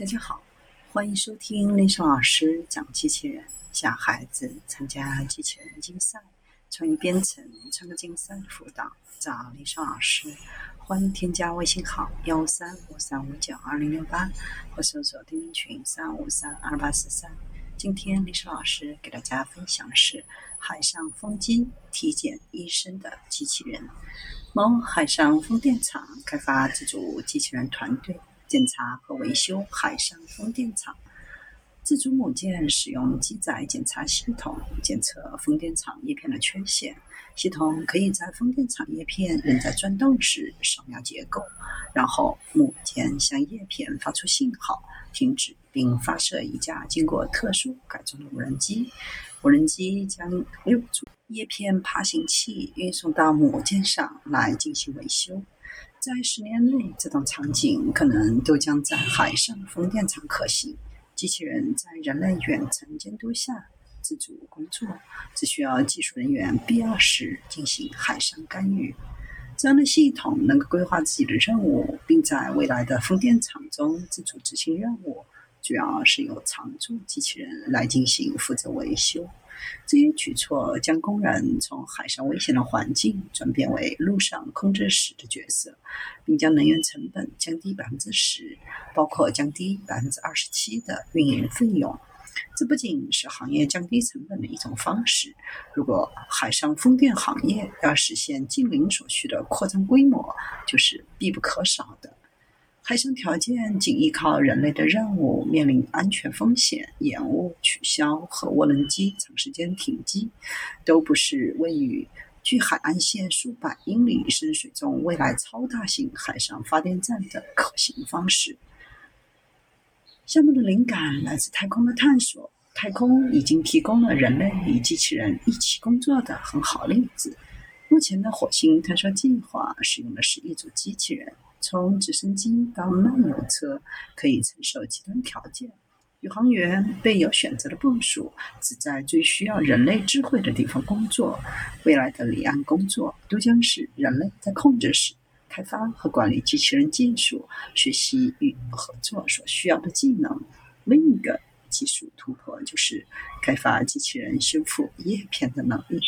大家好，欢迎收听丽莎老师讲机器人，小孩子参加机器人竞赛、创意编程、创客竞赛辅导，找丽莎老师。欢迎添加微信号幺三五三五九二零六八，或搜索钉钉群三五三二八四三。今天丽莎老师给大家分享的是海上风机体检医生的机器人。某海上风电场开发自主机器人团队。检查和维修海上风电场自主母舰使用机载检查系统检测风电场叶片的缺陷。系统可以在风电场叶片仍在转动时扫描结构，然后母舰向叶片发出信号停止，并发射一架经过特殊改装的无人机。无人机将六组叶片爬行器运送到母舰上来进行维修。在十年内，这种场景可能都将在海上风电场可行。机器人在人类远程监督下自主工作，只需要技术人员必要时进行海上干预。这样的系统能够规划自己的任务，并在未来的风电场中自主执行任务。主要是由常驻机器人来进行负责维修。这一举措将工人从海上危险的环境转变为陆上控制室的角色，并将能源成本降低百分之十，包括降低百分之二十七的运营费用。这不仅是行业降低成本的一种方式，如果海上风电行业要实现近零所需的扩张规模，就是必不可少的。海上条件仅依靠人类的任务，面临安全风险、延误、取消和涡轮机长时间停机，都不是位于距海岸线数百英里深水中未来超大型海上发电站的可行方式。项目的灵感来自太空的探索，太空已经提供了人类与机器人一起工作的很好例子。目前的火星探索计划使用的是一组机器人。从直升机到漫游车，可以承受极端条件。宇航员被有选择的部署，只在最需要人类智慧的地方工作。未来的离岸工作都将是人类在控制时开发和管理机器人技术、学习与合作所需要的技能。另一个技术突破就是开发机器人修复叶片的能力。